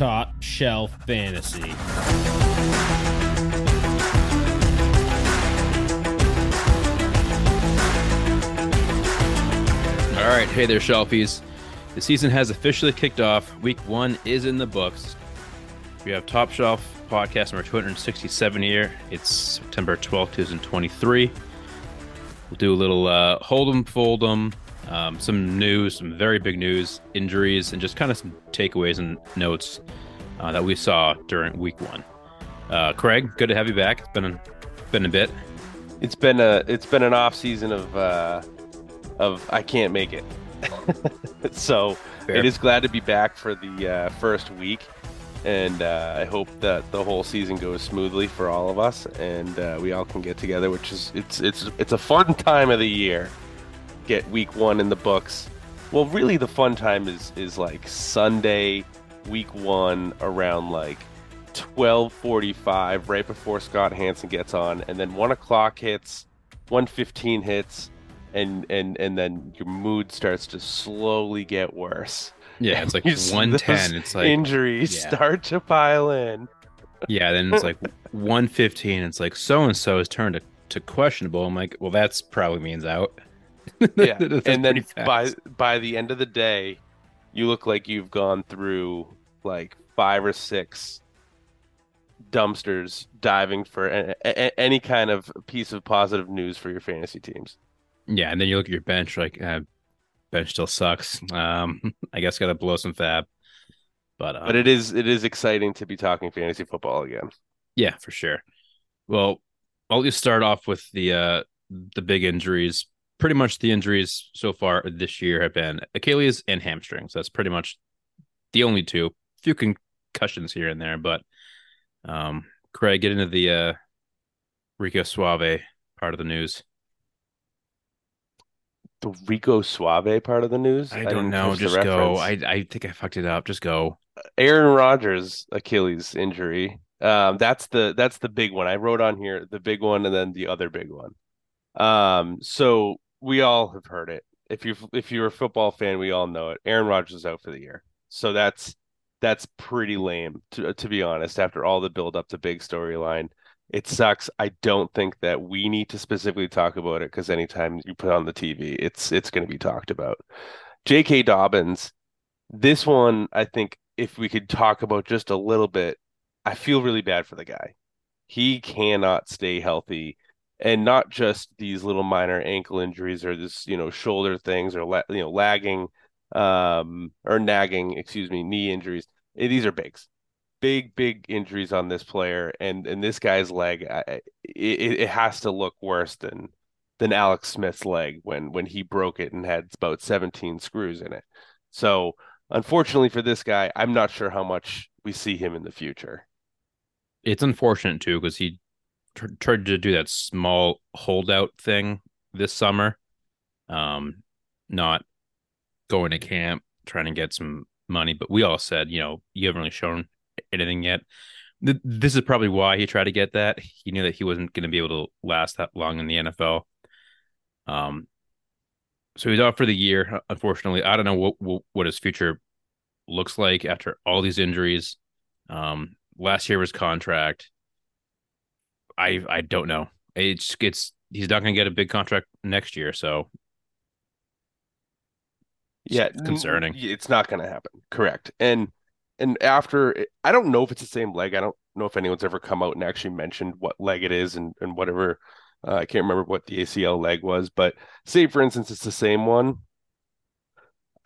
Top Shelf Fantasy. All right, hey there, Shelfies. The season has officially kicked off. Week one is in the books. We have Top Shelf podcast number 267 here. It's September 12th, 2023. We'll do a little uh, hold 'em, fold 'em, um, some news, some very big news, injuries, and just kind of some takeaways and notes uh, that we saw during week one. Uh, Craig, good to have you back. It's been a, been a bit. It's been a it's been an off season of uh, of I can't make it. so Fair. it is glad to be back for the uh, first week, and uh, I hope that the whole season goes smoothly for all of us, and uh, we all can get together. Which is it's it's it's a fun time of the year. Get week one in the books. Well, really, the fun time is is like Sunday, week one, around like twelve forty five, right before Scott Hanson gets on, and then one o'clock hits, one fifteen hits, and and and then your mood starts to slowly get worse. Yeah, it's like s- 110. It's like injuries yeah. start to pile in. Yeah, then it's like 115. It's like so and so is turned to, to questionable. I'm like, well, that's probably means out. Yeah, and then by by the end of the day, you look like you've gone through like five or six dumpsters diving for a, a- any kind of piece of positive news for your fantasy teams. yeah, and then you look at your bench, like uh, bench still sucks. Um, I guess got to blow some fab, but um, But it is it is exciting to be talking fantasy football again. yeah, for sure. Well, I'll just start off with the uh the big injuries. Pretty much the injuries so far this year have been Achilles and hamstrings. That's pretty much the only two. A few concussions here and there, but um, Craig, get into the uh, Rico Suave part of the news. The Rico Suave part of the news. I didn't don't know. Just go. I I think I fucked it up. Just go. Aaron Rodgers Achilles injury. Um, that's the that's the big one. I wrote on here the big one and then the other big one. Um, so we all have heard it. If you if you're a football fan, we all know it. Aaron Rodgers is out for the year. So that's that's pretty lame to to be honest. After all the build up to big storyline, it sucks. I don't think that we need to specifically talk about it because anytime you put on the TV, it's it's going to be talked about. J.K. Dobbins, this one, I think if we could talk about just a little bit, I feel really bad for the guy. He cannot stay healthy, and not just these little minor ankle injuries or this, you know, shoulder things or la- you know, lagging, um, or nagging, excuse me, knee injuries. Eh, These are bigs, big, big injuries on this player, and and this guy's leg, I, it, it has to look worse than than Alex Smith's leg when when he broke it and had about 17 screws in it. So unfortunately for this guy, I'm not sure how much we see him in the future. It's unfortunate too because he tried to do that small holdout thing this summer, um, not going to camp, trying to get some money. But we all said, you know, you haven't really shown anything yet. Th- This is probably why he tried to get that. He knew that he wasn't going to be able to last that long in the NFL. Um, so he's out for the year. Unfortunately, I don't know what what, what his future looks like after all these injuries. Um, last year was contract. I I don't know. It's it's he's not going to get a big contract next year, so it's Yeah, concerning. It's not going to happen. Correct. And and after I don't know if it's the same leg. I don't know if anyone's ever come out and actually mentioned what leg it is and and whatever. Uh, I can't remember what the ACL leg was, but say for instance it's the same one.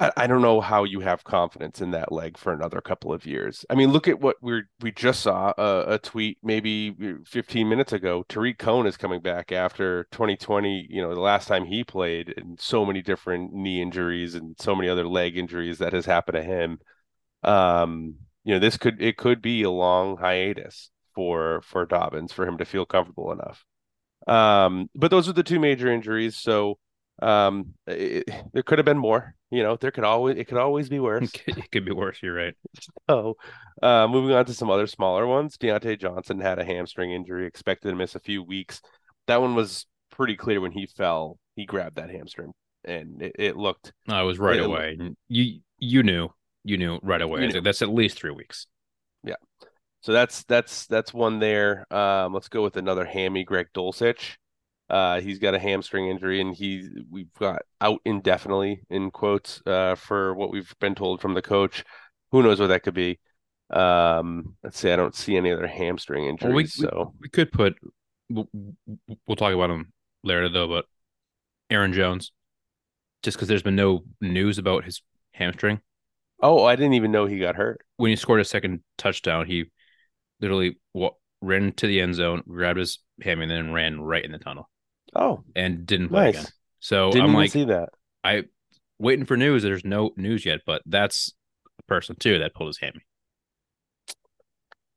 I, I don't know how you have confidence in that leg for another couple of years. I mean, look at what we're we just saw a, a tweet maybe 15 minutes ago. Tarik Cohen is coming back after 2020, you know, the last time he played and so many different knee injuries and so many other leg injuries that has happened to him. Um, you know, this could it could be a long hiatus for for Dobbins for him to feel comfortable enough. Um, but those are the two major injuries, so um, it, there could have been more. You know, there could always it could always be worse. it could be worse. You're right. So, uh, moving on to some other smaller ones, Diontae Johnson had a hamstring injury, expected to miss a few weeks. That one was pretty clear when he fell. He grabbed that hamstring, and it, it looked I was right Yeah, away. You you knew you knew right away. You I was knew. That's at least three weeks. Yeah so that's that's that's one there. Um, let's go with another hammy, Greg Dulcich. Uh, he's got a hamstring injury, and he we've got out indefinitely in quotes uh, for what we've been told from the coach. Who knows what that could be? Um, let's see. I don't see any other hamstring injuries. Well, we, so we, we could put. We'll, we'll talk about him later though, but Aaron Jones, just because there's been no news about his hamstring. oh, I didn't even know he got hurt. When he scored a second touchdown, he literally wa- ran to the end zone, grabbed his hammy, and then ran right in the tunnel Oh, and didn't play nice. again. So Didn't I'm even like, see that. I waiting for news. There's no news yet, but that's a person too that pulled his hammy.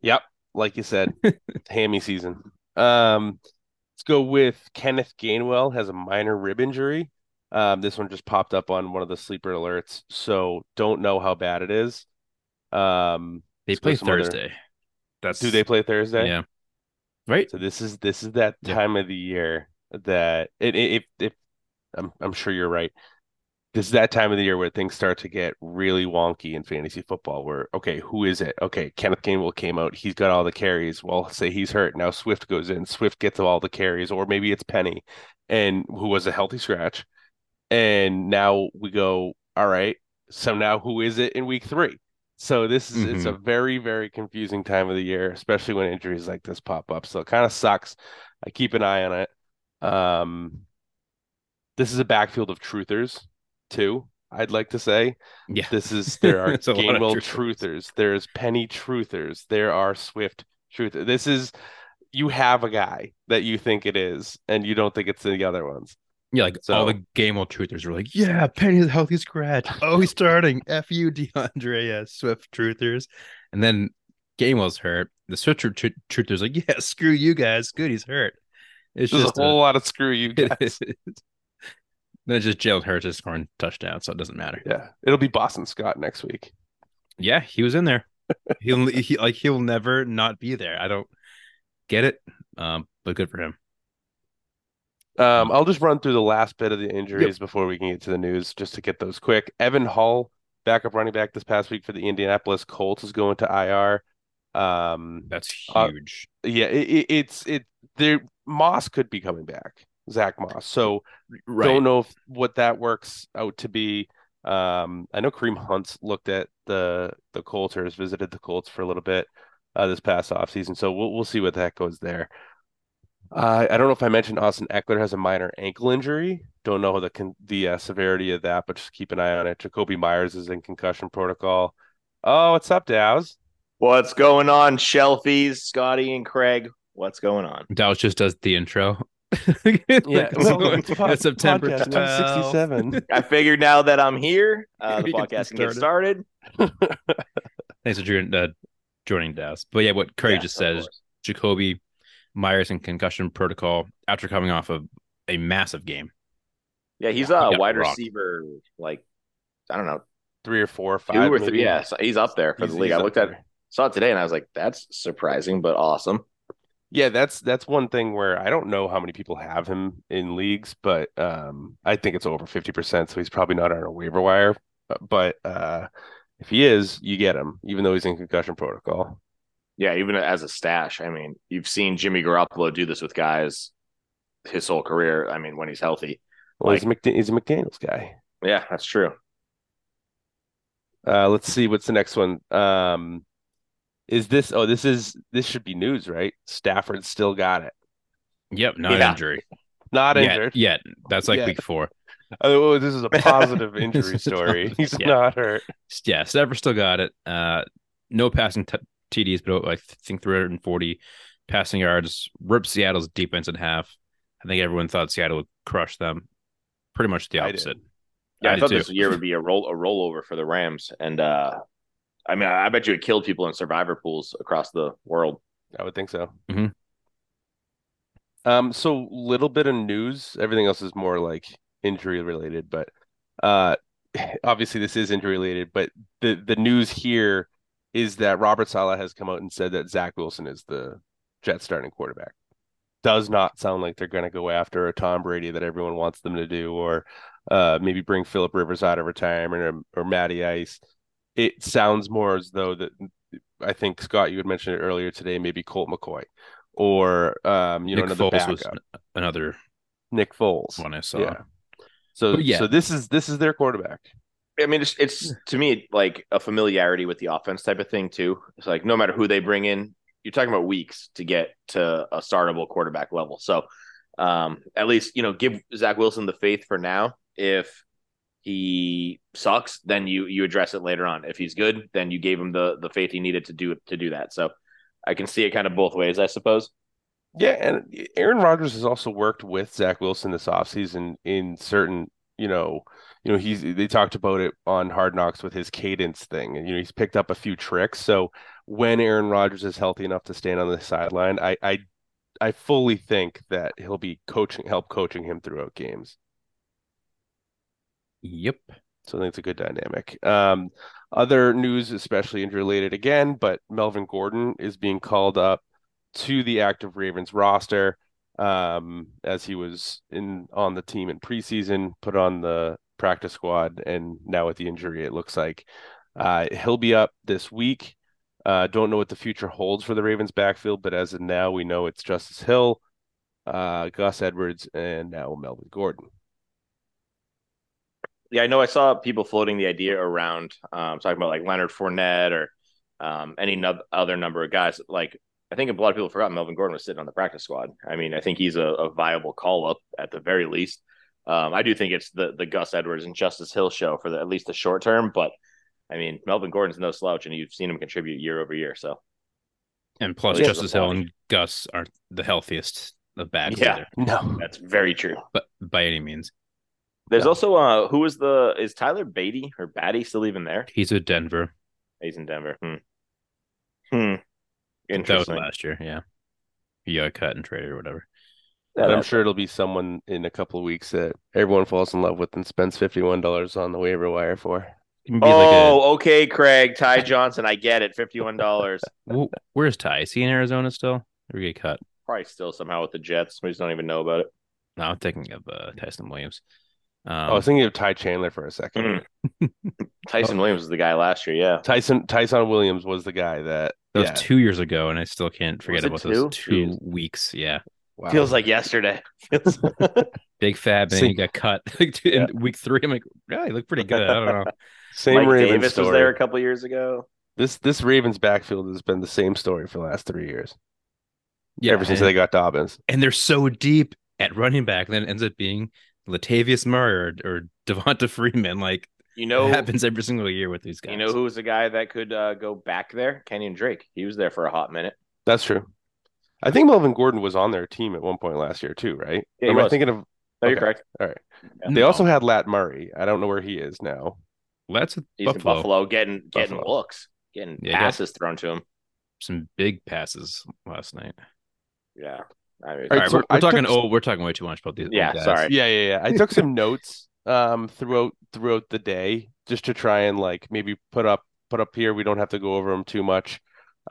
Yep, like you said, hammy season. Um, let's go with Kenneth Gainwell has a minor rib injury. Um, this one just popped up on one of the sleeper alerts, so don't know how bad it is. Um, They play some other- Thursday. That's Do they play Thursday? Yeah. Right. So this is this is that Yeah. time of the year that it, if if I'm I'm sure you're right. This is that time of the year where things start to get really wonky in fantasy football. Where okay, who is it? Okay, Kenneth Gainwell came out. He's got all the carries. Well, say he's hurt now. Swift goes in. Swift gets all the carries, or maybe it's Penny, and who was a healthy scratch. And now we go. All right. So now who is it in week three? So this is it's a mm-hmm. very very confusing time of the year, especially when injuries like this pop up. So it kind of sucks. I keep an eye on it. Um, this is a backfield of truthers too. I'd like to say Yeah. this is there are Gainwell truthers. truthers. There's Penny truthers. There are Swift truthers. This is you have a guy that you think it is, and you don't think it's the other ones. Yeah, like So- all the Gainwell truthers were like, yeah, Penny's a healthy scratch. Oh, he's starting. F you, D'Andre yeah, Swift truthers. And then Gainwell's hurt. The Swift tr- tr- truthers like, yeah, screw you guys. Good, he's hurt. It's There's just a whole lot of screw you guys. it's just Jalen Hurts is scoring touchdowns, so it doesn't matter. Yeah, it'll be Boston Scott next week. Yeah, he was in there. He'll he like he'll never not be there. I don't get it. Um, but good for him. Um, I'll just run through the last bit of the injuries before we can get to the news, just to get those quick. Evan Hull, backup running back this past week for the Indianapolis Colts, is going to IR. Um, That's Uh, huge. yeah, it, it, it's it. There, Moss could be coming back, Zack Moss. So right. don't know if, what that works out to be. Um, I know Kareem Hunt's looked at the the Colts or has visited the Colts for a little bit uh, this past offseason. So we'll we'll see what that goes there. Uh, I don't know if I mentioned Austin Ekeler has a minor ankle injury. Don't know the the uh, severity of that, but just keep an eye on it. Jakobi Meyers is in concussion protocol. Oh, what's up, Dows? What's going on, Shelfies, Scotty, and Craig? What's going on? Dallas just does the intro. Yeah, well, it's pod- September podcast 12th. 267. I figured now that I'm here, uh, the We can podcast can get started. Thanks for joining, uh, joining Dallas. But yeah, what Curry Yeah, just of says, course. Jakobi Meyers in concussion protocol after coming off of a massive game. Yeah, he's He a got wide rocked. receiver, like I don't know, Three or four, or two five. or maybe. three. Yeah, so he's up there for He's- the league. I looked at there. saw it today, and I was like, that's surprising but awesome. Yeah, that's that's one thing where I don't know how many people have him in leagues, but um, I think it's over 50%, so he's probably not on a waiver wire. But uh, if he is, you get him, even though he's in concussion protocol. Yeah, even as a stash. I mean, you've seen Jimmy Garoppolo do this with guys his whole career. I mean, when he's healthy. Well, he's, a he's a McDaniels guy. Yeah, that's true. Uh, let's see what's the next one. Um, is this? Oh, this is this should be news, right? Stafford still got it, Yep, not Yeah. injury. not Yet, injured. yet. That's like Yet. week four. Oh, this is a positive injury story. He's yeah. not hurt. Yeah, Stafford still got it. Uh, no passing t- TDs, but I think 340 passing yards. Ripped Seattle's defense in half. I think everyone thought Seattle would crush them. Pretty much the I opposite. Yeah, I, did thought too. this year would be a roll a rollover for the Rams, and uh, I mean, I bet you it killed people in survivor pools across the world. I would think so. Mhm. Um, so little bit of news. Everything else is more like injury related, but uh, obviously this is injury related. But the the news here is that Robert Saleh has come out and said that Zach Wilson is the Jets starting quarterback. Does not sound like they're going to go after a Tom Brady that everyone wants them to do, or uh, maybe bring Philip Rivers out of retirement or or Matty Ice. It sounds more as though that I think Scott, you had mentioned it earlier today, maybe Colt McCoy or um, you know, Nick another Foles backup, was another Nick Foles. one I saw. Yeah. So But yeah. so this is this is their quarterback. I mean, it's, it's to me like a familiarity with the offense type of thing too. It's like no matter who they bring in, you're talking about weeks to get to a startable quarterback level. So um, at least you know give Zach Wilson the faith for now. If he sucks, then you you address it later on. If he's good, then you gave him the the faith he needed to do to do that. So I can see it kind of both ways, I suppose. Yeah, and Aaron Rodgers has also worked with Zach Wilson this offseason in certain, you know, you know, he's they talked about it on Hard Knocks with his cadence thing. And you know, he's picked up a few tricks. So when Aaron Rodgers is healthy enough to stand on the sideline, I I I fully think that he'll be coaching help coaching him throughout games. Yep. So I think it's a good dynamic. Um, other news, especially injury related again, but Melvin Gordon is being called up to the active Ravens roster um, as he was in on the team in preseason, put on the practice squad, and now with the injury, it looks like uh, he'll be up this week. Uh, don't know what the future holds for the Ravens backfield, but as of now, we know it's Justice Hill, uh, Gus Edwards, and now Melvin Gordon. Yeah, I know I saw people floating the idea around um, talking about like Leonard Fournette or um, any no- other number of guys. Like I think a lot of people forgot Melvin Gordon was sitting on the practice squad. I mean, I think he's a, a viable call up at the very least. Um, I do think it's the the Gus Edwards and Justice Hill show for the, at least the short term. But I mean, Melvin Gordon's no slouch, and you've seen him contribute year over year. So And plus, He Justice Hill and Gus aren't the healthiest of backs Yeah. either, No, that's very true. but by any means. There's Yeah. also uh, who is the is Tyler Beatty or Batty still even there? He's at Denver. He's in Denver. Hmm. Hmm. That was Interesting. last year. Yeah. He got cut and traded or whatever. Yeah, But I'm sure it'll be someone in a couple of weeks that everyone falls in love with and spends fifty-one dollars on the waiver wire for. He can be like Oh, okay, Craig. Ty Johnson. I get it. Fifty-one dollars. where's Ty? Is he in Arizona still? Or get cut? Probably still somehow with the Jets. We just don't even know about it. No, I'm thinking of uh, Ty'Son Williams. Um, I was thinking of Ty Chandler for a 2nd Mhm. Ty'Son Williams was the guy last year. Yeah. Tyson Ty'Son Williams was the guy that. that was yeah, two years ago, and I still can't forget it about two? those two Jeez. weeks. Yeah. wow. Feels like yesterday. Big Fab, and See- he got cut like, in week three. I'm like, yeah, he looked pretty good. I don't know. same Mike Ravens Davis story. was there a couple years ago. This this Ravens backfield has been the same story for the last three years. Yeah, ever since and, they got Dobbins. and they're so deep at running back, and then it ends up being Latavius Murray or, or Devonta Freeman. Like You it know, happens every single year with these guys. you know who was the guy that could uh, go back there? Kenyon Drake. He was there for a hot minute. That's true. I think Melvin Gordon was on their team at one point last year too, right? Yeah, he Am I thinking of? No, you're correct. All right. Yeah. They No. also had Lat Murray. I don't know where he is now. Let's He's Buffalo. in Buffalo, getting getting Buffalo. looks, getting Yeah, passes thrown to him. some big passes last night. Yeah. I mean, All All right, right, so we're, we're talking. s- Oh, we're talking way too much about these. Yeah, guys. sorry. Yeah, yeah, yeah. I took some notes um throughout throughout the day just to try and like maybe put up put up here. We don't have to go over them too much.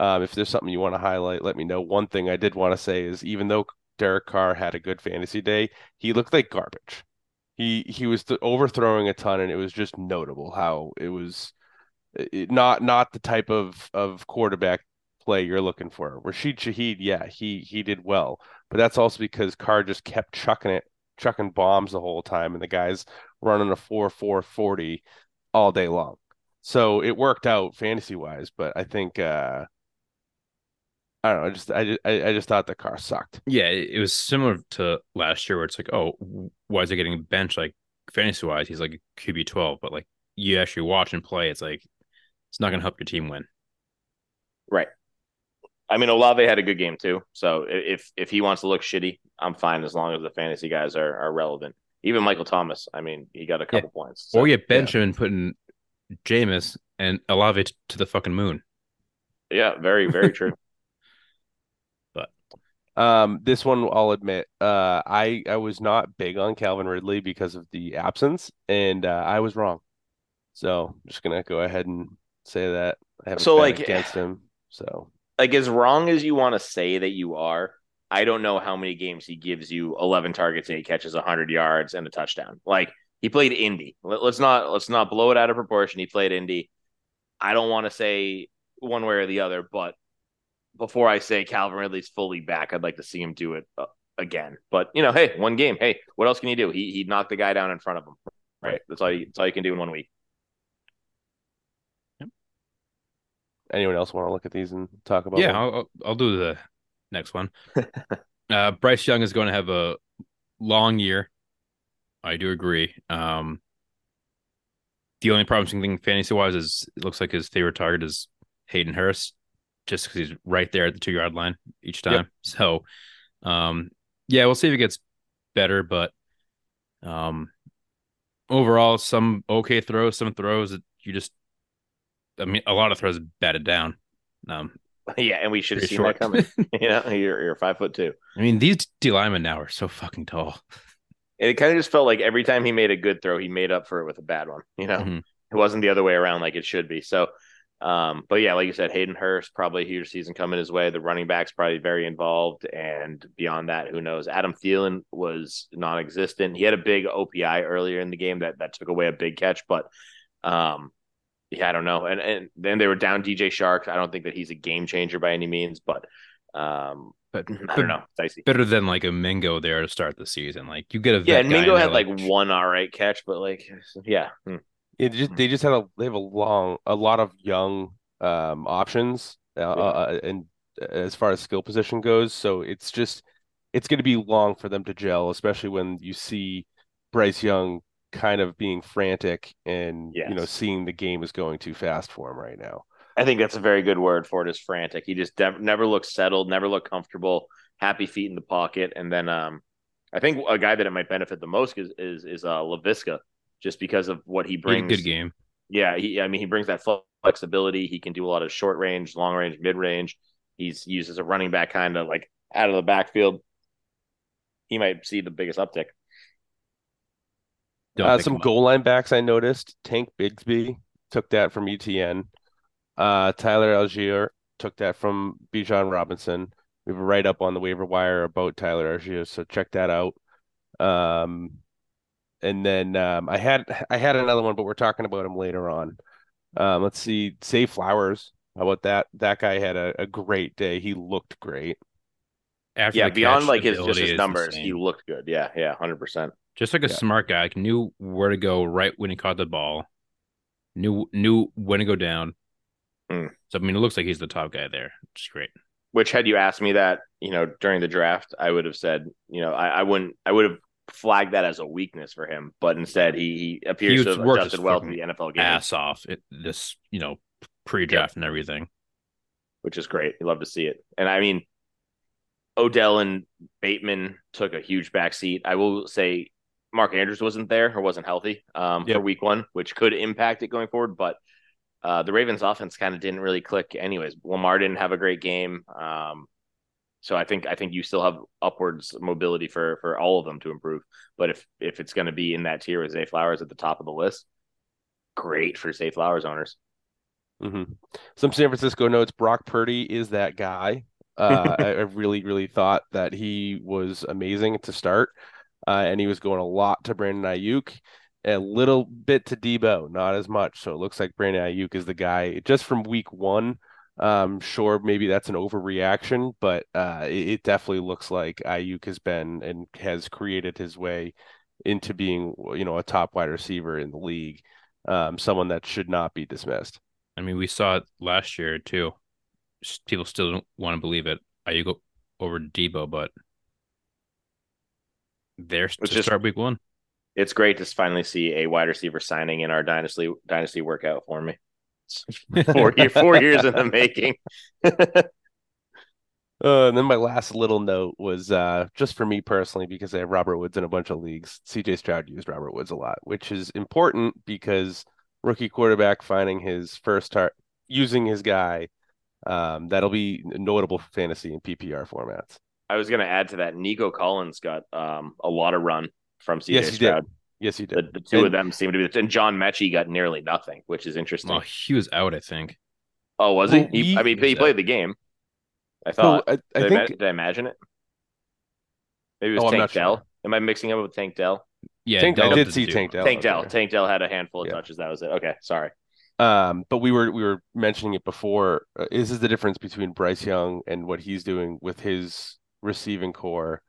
Um, if there's something you want to highlight, let me know. One thing I did want to say is even though Derek Carr had a good fantasy day, he looked like garbage. He he was th- overthrowing a ton, and it was just notable how it was it, not not the type of of quarterback play you're looking for. Rashid Shaheed, yeah, he he did well, but that's also because Carr just kept chucking it, chucking bombs the whole time, and the guys running a four four forty all day long. So it worked out fantasy wise, but I think uh I don't know. I just I just, I I just thought the Carr sucked. Yeah, it, it was similar to last year where it's like, oh, why is he getting benched? Like fantasy wise, he's like QB twelve, but like you actually watch and play, it's like it's not going to help your team win. right. I mean, Olave had a good game too. So if if he wants to look shitty, I'm fine as long as the fantasy guys are are relevant. Even Michael Thomas, I mean, he got a couple points. So, or you bench him and put in Jameis and Olave t- to the fucking moon. yeah, very very true. But um, this one I'll admit, uh, I I was not big on Calvin Ridley because of the absence, and uh, I was wrong. So I'm just gonna go ahead and say that I haven't So, bet like- against him. So like as wrong as you want to say that you are, I don't know how many games he gives you 11 targets and he catches 100 yards and a touchdown. Like he played Indy. Let, us not let's not blow it out of proportion. He played Indy. I don't want to say one way or the other, but before I say Calvin Ridley's fully back, I'd like to see him do it uh, again. But you know, hey, one game. Hey, what else can you do? He he knocked the guy down in front of him. Right. That's all you. That's all you can do in one week. Anyone else want to look at these and talk about? Yeah, them? I'll, I'll I'll do the next one. uh, Bryce Young is going to have a long year. I do agree. Um, the only promising thing fantasy wise is it looks like his favorite target is Hayden Hurst, just because he's right there at the two yard line each time. Yep. So, um, yeah, we'll see if it gets better, but um, overall, some okay throws, some throws that you just, I mean, a lot of throws batted down. Um, yeah, and we should have seen that coming. you know, you're you're five foot two. I mean, these D linemen now are so fucking tall. And it kind of just felt like every time he made a good throw, he made up for it with a bad one. You know, Mhm. it wasn't the other way around like it should be. So, um, but yeah, like you said, Hayden Hurst probably a huge season coming his way. The running backs probably very involved, and beyond that, who knows? Adam Thielen was non-existent. He had a big OPI earlier in the game that that took away a big catch, but um, yeah, I don't know. And and then they were down DJ Chark. I don't think that he's a game changer by any means, but um, But, I don't know. It's dicey. Better than like a Mingo there to start the season. Like you get a Yeah, and Mingo had there, like one all right catch, but like yeah, hmm. It just they just had a they have a long a lot of young um options uh, Yeah. uh, and as far as skill position goes, so it's just it's going to be long for them to gel, especially when you see Bryce Young kind of being frantic and you know seeing the game is going too fast for him right now. I think that's a very good word for it. Is frantic. He just dev- never looked settled, never looked comfortable, happy feet in the pocket, and then um, I think a guy that it might benefit the most is is is uh Laviska, just because of what he He a brings. good game. Yeah, he I mean he brings that flexibility. He can do a lot of short range, long range, mid range. He's used as a running back, kind of like out of the backfield. He might see the biggest uptick. Don't Uh, some goal line backs I noticed. Tank Bigsby took that from ETN. Uh, Tyler Allgeier took that from Bijan Robinson. We have a write up on the waiver wire about Tyler Allgeier, so check that out. Um, and then um, I had I had another one, but we're talking about him later on. Um, let's see, Zay Flowers. How about that? That guy had a, a great day. He looked great. After Yeah, beyond catch like his just his is numbers, he looked good. Yeah, yeah, hundred percent. Just like a Yeah. smart guy, like, knew where to go right when he caught the ball, knew knew when to go down. Hmm. So I mean, it looks like he's the top guy there, which is great. Which had you asked me that, you know, during the draft, I would have said, you know, I, I wouldn't, I would have flagged that as a weakness for him, but instead he, he appears He to have adjusted well to the NFL game, Ass off it, this, you know, pre-draft and everything. which is great. You love to see it, and I mean, Odell and Bateman took a huge backseat. I will say, Mark Andrews wasn't there or wasn't healthy um, Yep. for Week One, which could impact it going forward, but. Uh, the Ravens offense kind of didn't really click anyways. Lamar didn't have a great game. Um, so I think I think you still have upwards mobility for for all of them to improve. But if if it's going to be in that tier with Zay Flowers at the top of the list, great for Zay Flowers owners. Mm-hmm. Some San Francisco notes. Brock Purdy is that guy. Uh, I, I really, really thought that he was amazing to start, uh, and he was going a lot to Brandon Aiyuk, a little bit to Deebo, not as much. So it looks like Brandon Aiyuk is the guy just from week one. Um, sure, maybe that's an overreaction, but uh, it, it definitely looks like Aiyuk has been and has created his way into being, you know, a top wide receiver in the league. Um, someone that should not be dismissed. I mean, we saw it last year too. People still don't want to believe it. Aiyuk over Deebo, but there's to is- start week one. It's great to finally see a wide receiver signing in our dynasty dynasty workout for me. Four four years in the making. Uh, and then my last little note was uh, just for me personally because I have Robert Woods in a bunch of leagues. CJ Stroud used Robert Woods a lot, which is important because rookie quarterback finding his first tar using his guy, um, that'll be notable for fantasy and PPR formats. I was going to add to that. Nico Collins got um, a lot of run from CJ Yes, he did. Yes, you The, did. the two And- of them seem to be, and John Metchie got nearly nothing, which is interesting. Well, he was out, I think. oh, was well, he? he? he- I mean, he played out. the game. I So thought. I, I did, I, think ma- did I imagine it? Maybe it was Oh, Tank not sure. Dell. Am I mixing up with Tank Dell? Yeah, Tank, I Dell did didn't see Tank. Dell. Tank Dell. there. Tank Dell had a handful of Yeah. touches. That was it. Okay, sorry. Um, but we were we were mentioning it before. Uh, this is the difference between Bryce Young and what he's doing with his receiving corps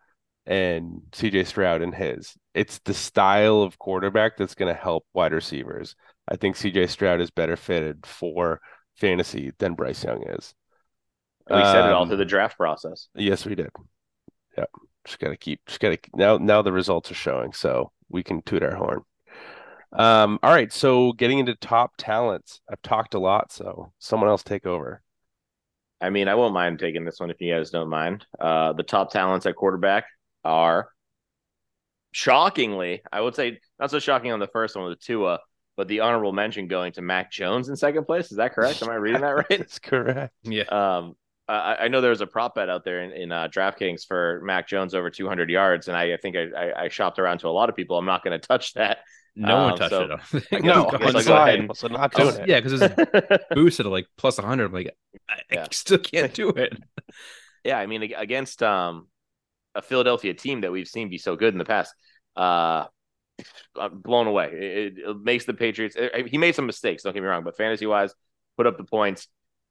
and CJ Stroud and his. It's the style of quarterback that's going to help wide receivers. I think CJ Stroud is better fitted for fantasy than Bryce Young is. We said it all Um, through the draft process. Yes, we did. Yep. Just gotta keep just gotta now now the results are showing, so we can toot our horn. Um, all right, so getting into top talents. I've talked a lot, so someone else take over. I mean, I won't mind taking this one if you guys don't mind. Uh, the top talents at quarterback are shockingly, I would say not so shocking on the first one with Tua, but the honorable mention going to Mac Jones in second place. Is that correct? Am I reading that right? That's correct. Yeah. Um, I, I know there was a prop bet out there in, in uh, DraftKings for Mac Jones over 200 yards, and I, I think I, I, I shopped around to a lot of people. I'm not going to touch that. No Um, one touched so- it. I don't think. No, I guess it's I'll go ahead and- So not doing it. yeah, because it's boosted at like plus 100. I'm like, I, I still can't do it. yeah, I mean against um a Philadelphia team that we've seen be so good in the past, uh, I'm blown away. It, it- it makes the Patriots. eh, He made some mistakes. Don't get me wrong, but fantasy wise, put up the points.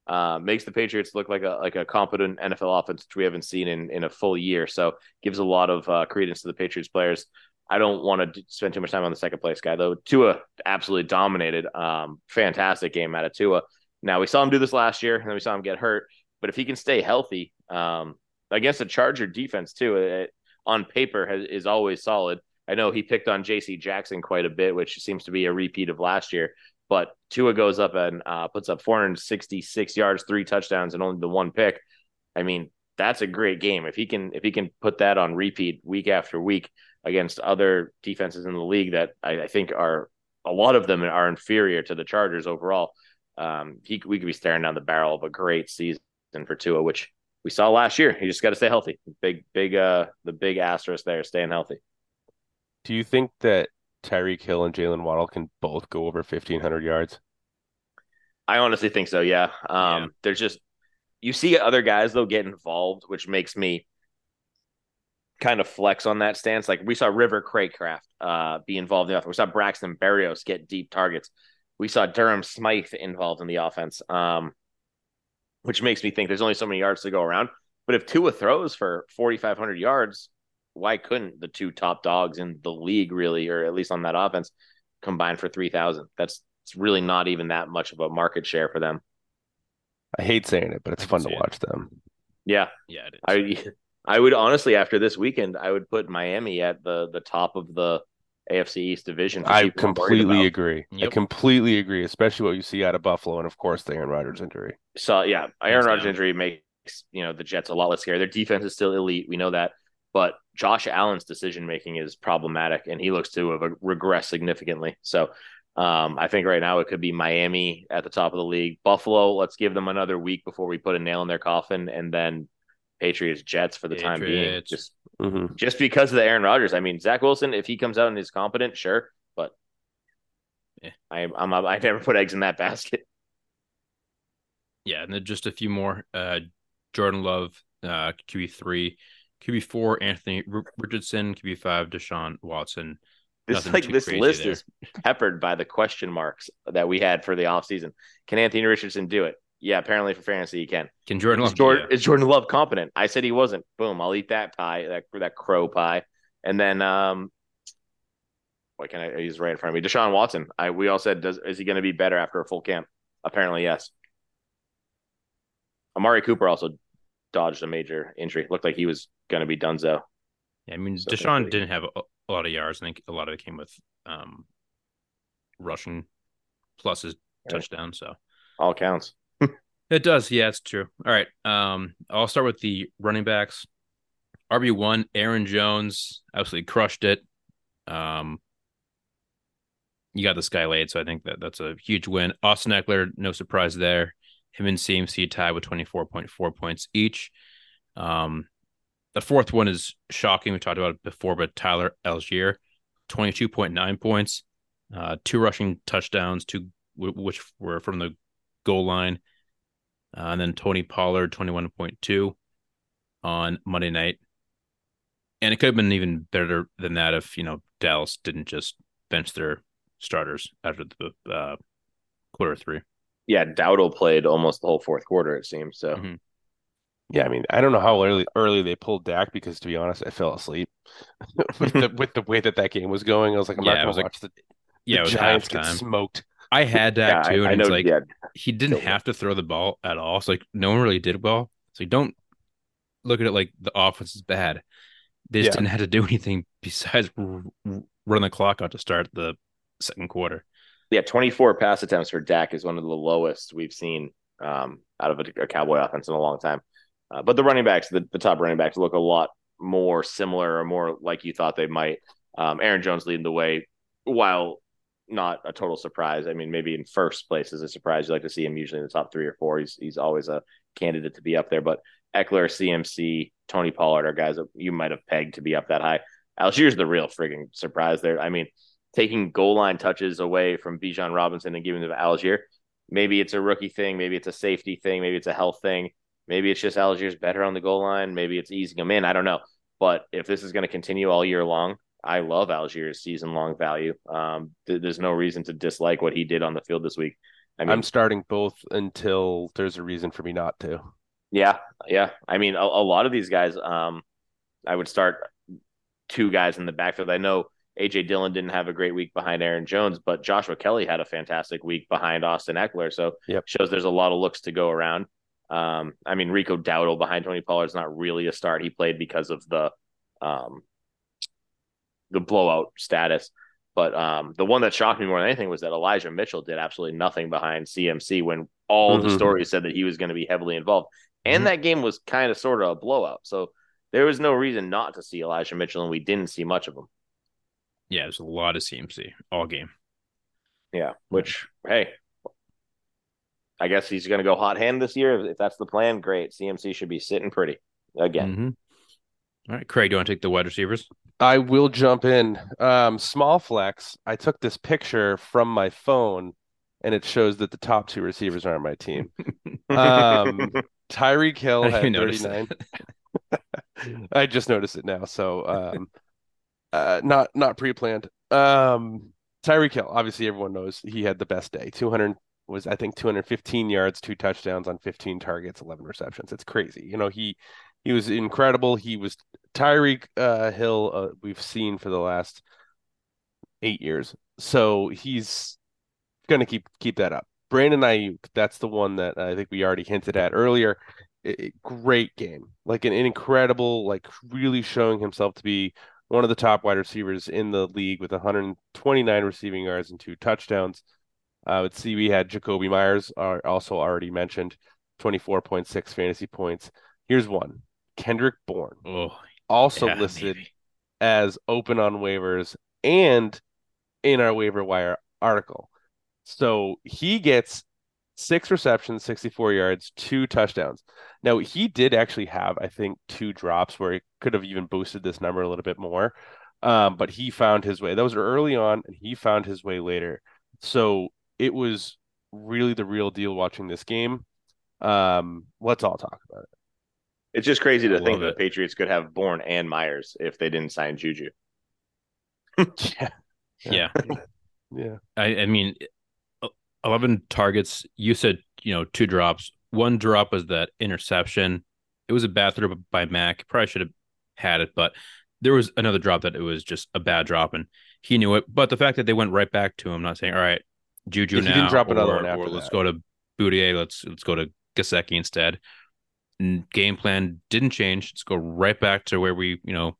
Uh, makes the Patriots look like a like a competent NFL offense, which we haven't seen in in a full year. So gives a lot of uh, credence to the Patriots players. I don't want to spend too much time on the second place guy though. Tua absolutely dominated. Um, fantastic game out of Tua. Now we saw him do this last year, and then we saw him get hurt. But if he can stay healthy, um, against a Charger defense too, it, on paper has, is always solid. I know he picked on J.C. Jackson quite a bit, which seems to be a repeat of last year. But Tua goes up and uh, puts up 466 yards, three touchdowns, and only the one pick. I mean, that's a great game. If he can, if he can put that on repeat week after week against other defenses in the league that I, I think are a lot of them are inferior to the Chargers overall. Um, he we could be staring down the barrel of a great season for Tua, which we saw last year. He just got to stay healthy. Big, big, uh, the big asterisk there, staying healthy. Do you think that Tyreek Hill and Jaylen Waddle can both go over 1,500 yards? I honestly think so. Yeah. Um, Yeah. there's just you see other guys though get involved, which makes me kind of flex on that stance. Like we saw River Cracraft uh, be involved in the offense. We saw Braxton Berrios get deep targets. We saw Durham Smythe involved in the offense, um, which makes me think there's only so many yards to go around. But if Tua throws for 4,500 yards, why couldn't the two top dogs in the league really, or at least on that offense, combine for 3,000? That's it's really not even that much of a market share for them. I hate saying it, but it's fun to see it. watch them. Yeah, Yeah, it is. I I would honestly after this weekend I would put Miami at the the top of the AFC East division. I people I'm worried completely about. agree. I completely agree, especially what you see out of Buffalo and of course the Aaron Rodgers injury. So yeah, Aaron Rodgers down. injury makes you know the Jets a lot less scary. Their defense is still elite, we know that, but Josh Allen's decision making is problematic, and he looks to have regressed significantly. So. Um, I think right now it could be Miami at the top of the league. Buffalo, let's give them another week before we put a nail in their coffin, and then Patriots, Jets for the time being. Patriots. Just hmm just because of the Aaron Rodgers. I mean, Zach Wilson, if he comes out and is competent, sure, but Yeah. I, I'm I never put eggs in that basket. Yeah, and then just a few more. Uh, Jordan Love, uh, QB three, QB four, Anthony Richardson, QB five, Deshaun Watson. This Nothing like this list there. is peppered by the question marks that we had for the offseason. Can Anthony Richardson do it? Yeah, apparently for fantasy he can. Can Jordan Is Love? Jordan, is Jordan Love competent? I said he wasn't. Boom, I'll eat that pie, that that crow pie. And then um what can I he's right in front of me. Deshaun Watson. I we all said does is he gonna be better after a full camp? Apparently, yes. Amari Cooper also dodged a major injury. Looked like he was gonna be Dunzo. Yeah, I mean, So Deshaun thankfully- didn't have a, a lot of yards. I think a lot of it came with um, rushing plus his touchdown. So All counts. It does. Yeah, it's true. All right. Um, I'll start with the running backs. RB one, Aaron Jones, absolutely crushed it. Um, you got this guy late, so I think that that's a huge win. Austin Ekeler, no surprise there. Him and CMC tied with twenty four point four points each. Um, the fourth one is shocking. We talked about it before, but Tyler Allgeier, 22.9 points, uh, two rushing touchdowns, two which were from the goal line. Uh, and then Tony Pollard, 21.2 on Monday night. And it could have been even better than that if, you know, Dallas didn't just bench their starters after the uh, quarter three. Yeah, Dowdle played almost the whole fourth quarter. It seems so. Mhm. Yeah, I mean, I don't know how early early they pulled Dak because to be honest, I fell asleep with the with the way that that game was going. I was like, I'm Yeah, not going was to like- watch the, the Yeah, it Giants get smoked. I had Dak Yeah, too, I, I and know. it's like yeah, he didn't have to throw the ball at all. So like no one really did well. So you don't look at it like the offense is bad. They just Yeah. didn't have to do anything besides run the clock out to start the second quarter. yeah, 24 pass attempts for Dak is one of the lowest we've seen um, out of a, a Cowboy offense in a long time. Uh, but the running backs, the, the top running backs, look a lot more similar or more like you thought they might. Um, Aaron Jones leading the way, while not a total surprise. I mean, maybe in first place is a surprise. You like to see him usually in the top three or four. He's he's always a candidate to be up there. But Ekeler, CMC, Tony Pollard are guys that you might have pegged to be up that high. Allgeier's the real frigging surprise there. I mean, taking goal line touches away from Bijan Robinson and giving them to Allgeier. Maybe it's a rookie thing. Maybe it's a safety thing. Maybe it's a health thing. Maybe it's just Allgeier's better on the goal line. Maybe it's easing him in. I don't know. But if this is going to continue all year long, I love Allgeier's season long value. Um, th- there's no reason to dislike what he did on the field this week. I mean, I'm starting both until there's a reason for me not to. yeah, yeah. I mean, a, a lot of these guys, um, I would start two guys in the backfield. I know AJ Dillon didn't have a great week behind Aaron Jones, but Joshua Kelly had a fantastic week behind Austin Ekeler. So Yep. shows there's a lot of looks to go around. Um, I mean, Rico Dowdle behind Tony Pollard is not really a start. He played because of the um, the blowout status. But um, the one that shocked me more than anything was that Elijah Mitchell did absolutely nothing behind CMC when all the Mhm. stories said that he was going to be heavily involved. And Mhm. that game was kind of sort of a blowout. So there was no reason not to see Elijah Mitchell, and we didn't see much of him. Yeah, there's a lot of CMC all game. Yeah, which hey, I guess he's going to go hot hand this year. If that's the plan, great. CMC should be sitting pretty again. Mhm. All right, Craig, do you want to take the wide receivers? I will jump in. Um, small flex. I took this picture from my phone, and it shows that the top two receivers are on my team. Um, Tyreek Hill I had 39. I just noticed it now. So, um, uh, not not pre-planned. Um, Tyreek Hill. Obviously, everyone knows he had the best day. 200 was I think 215 yards, two touchdowns on 15 targets, 11 receptions. It's crazy. You know he he was incredible. He was Tyreek uh, Hill. Uh, we've seen for the last eight years. So he's going to keep keep that up. Brandon Aiyuk, that's the one that I think we already hinted at earlier. I- I- great game, like an, an incredible, like really showing himself to be one of the top wide receivers in the league with 129 receiving yards and two touchdowns. Uh, let's see, we had Jakobi Meyers, uh, also already mentioned, 24.6 fantasy points. Here's one: Kendrick Bourne, Oh, also yeah, listed maybe. as open on waivers and in our waiver wire article. So he gets six receptions, 64 yards, two touchdowns. Now, he did actually have, I think, two drops where he could have even boosted this number a little bit more. Um, but he found his way. Those were early on, and he found his way later. So it was really the real deal watching this game. Um, let's all talk about it. It's just crazy I to think love that it. the Patriots could have Bourne and Meyers if they didn't sign Juju. Yeah. Yeah. Yeah. I, I mean, e- 11 targets. You said, you know, two drops. One drop was that interception. It was a bad throw by Mac. Probably should have had it, but there was another drop that it was just a bad drop, and he knew it. But the fact that they went right back to him, not saying, all right, Juju Yeah, he now, didn't drop another or, one after or let's that. go to Boudier, let's let's go to Gesicki instead. And game plan didn't change. Let's go right back to where we, you know,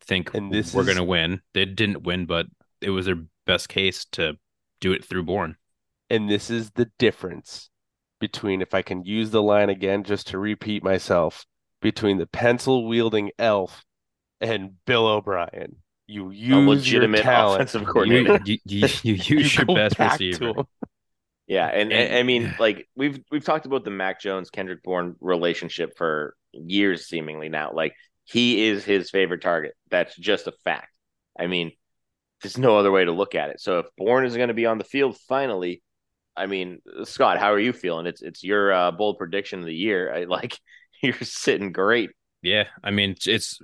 think And this we're is- going to win. They didn't win, but it was their best case to do it through Bourne. And this is the difference between, if I can use the line again just to repeat myself, between the pencil wielding elf and Bill O'Brien. You A use your legitimate talent. offensive You, coordinator. you, you, you use You your go best receiver. Yeah, and, And- I mean, like we've we've talked about the Mac Jones Kendrick Bourne relationship for years, seemingly now. Like he is his favorite target. That's just a fact. I mean, there's no other way to look at it. So if Bourne is going to be on the field finally, I mean, Scott, how are you feeling? It's it's your uh, bold prediction of the year. I, like you're sitting great. Yeah, I mean, it's, it's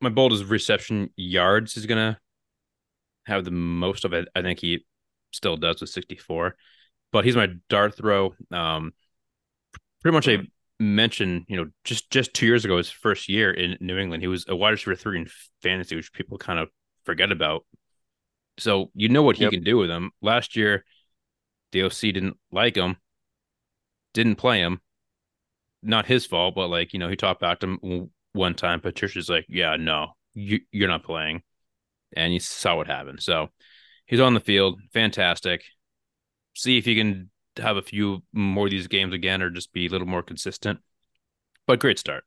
my boldest reception yards is gonna have the most of it. I think he still does with 64. But he's my dart throw. Um, pretty much I mentioned, you know, just just two years ago, his first year in New England, he was a wide receiver three in fantasy, which people kind of forget about. So you know what he Yep. can do with him. Last year, the OC didn't like him, didn't play him. Not his fault, but like you know, he talked back to him one time. Patricia's like, "Yeah, no, you you're not playing," and you saw what happened. So he's on the field, fantastic. See if he can have a few more of these games again, or just be a little more consistent. But great start.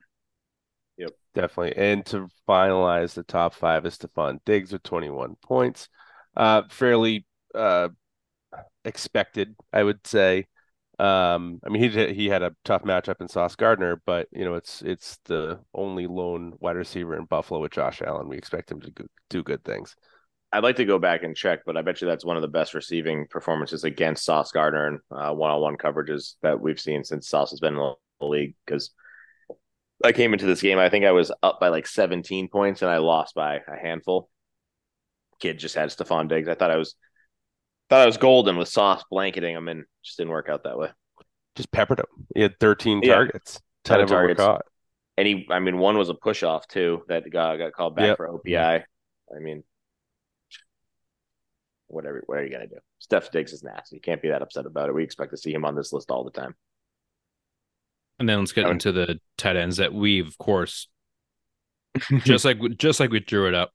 Yep, definitely. And to finalize the top five is Stefon Diggs with 21 points. Uh, fairly uh, expected, I would say. Um, I mean, he he had a tough matchup in Sauce Gardner, but you know, it's it's the only lone wide receiver in Buffalo with Josh Allen. We expect him to do good things. I'd like to go back and check, but I bet you that's one of the best receiving performances against Sauce Gardner and uh, one-on-one coverages that we've seen since Sauce has been in the league. Because I came into this game, I think I was up by like 17 points, and I lost by a handful. Kid just had Stefon Diggs. I thought I was thought I was golden with Sauce blanketing him, and just didn't work out that way. Just peppered him. He had 13 Yeah. targets. 10 Ton of of them were targets. caught. And he, I mean, one was a push off too that got got called back Yep. for OPI. I mean, whatever. What are you gonna do? Steph Diggs is nasty. You can't be that upset about it. We expect to see him on this list all the time. And then let's get into the tight ends that we, of course, just like just like we drew it up.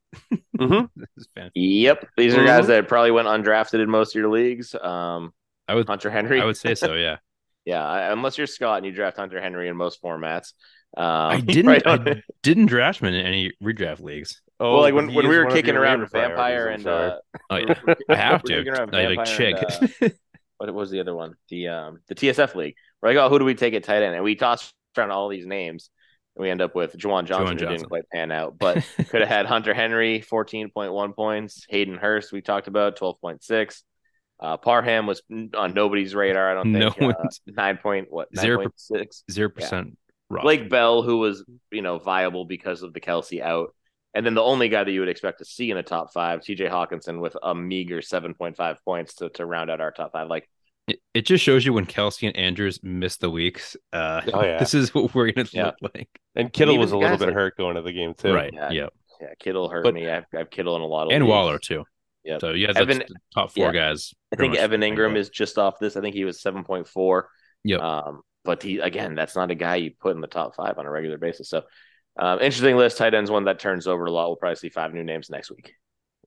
Mhm. This is fan- Yep, these are guys Mhm. that probably went undrafted in most of your leagues. Um, I would Hunter Henry. I would say so. Yeah, yeah, I- unless you're Scott and you draft Hunter Henry in most formats. Um, I didn't. probably I don't- didn't draft him in any redraft leagues. Oh, well, like but when, he when is we were kicking around waiver Vampire and I'm sure. uh, Oh yeah, I have we're to. kicking around I like Vampire and, Chig. what was the other one? The um the TSF league. We're like, oh, who do we take at tight end? And we tossed around all these names, and we end up with Juwan Johnson, who Johnson. didn't quite pan out, but could have had Hunter Henry, fourteen point one points. Hayden Hurst, we talked about twelve point six. Uh, Parham was on nobody's radar. I don't No think. uh, one's- nine point what nine Zero point six. Zero percent. rough. Blake Bell, who was you know viable because of the Kelce out, and then the only guy that you would expect to see in the top five, T.J. Hockenson, with a meager seven point five points to to round out our top five. Like It, it just shows you when Kelce and Andrews miss the weeks. Uh, Oh, yeah. this is what we're gonna Yeah. look like. And Kittle Even was a little bit like- hurt going to the game too. Right. Yeah. Yeah. yeah, Kittle hurt But- me. I've, I've Kittle in a lot of And leagues. Waller too. Yeah. So yeah, Evan- that's the top four yeah. guys. I think Evan Engram is just off this. I think he was seven point four. Yeah. Um, but he again, that's not a guy you put in the top five on a regular basis. So, um, interesting list. Tight ends one that turns over a lot. We'll probably see five new names next week.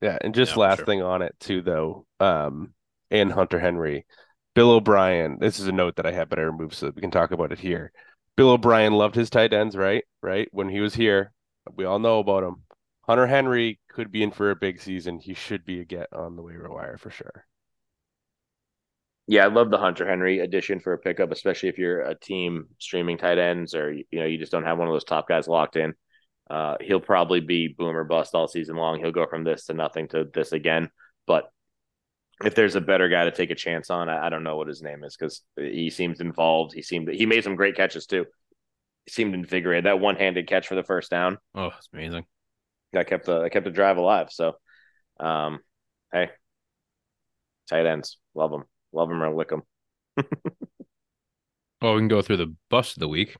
Yeah, and just Yeah, last sure. thing on it too, though, um, and Hunter Henry, Bill O'Brien. This is a note that I have, but I removed so that we can talk about it here. Bill O'Brien loved his tight ends, right? Right when he was here, we all know about him. Hunter Henry could be in for a big season. He should be a get on the waiver wire for sure. Yeah, I love the Hunter Henry addition for a pickup, especially if you're a team streaming tight ends or you know you just don't have one of those top guys locked in. Uh, he'll probably be boom or bust all season long. He'll go from this to nothing to this again. But if there's a better guy to take a chance on, I, I don't know what his name is because he seems involved. He seemed he made some great catches too. He seemed invigorated. That one handed catch for the first down Oh, it's amazing. that kept the I kept the drive alive. So, um, hey, tight ends, love them, love them or lick them. Well, we can go through the bust of the week.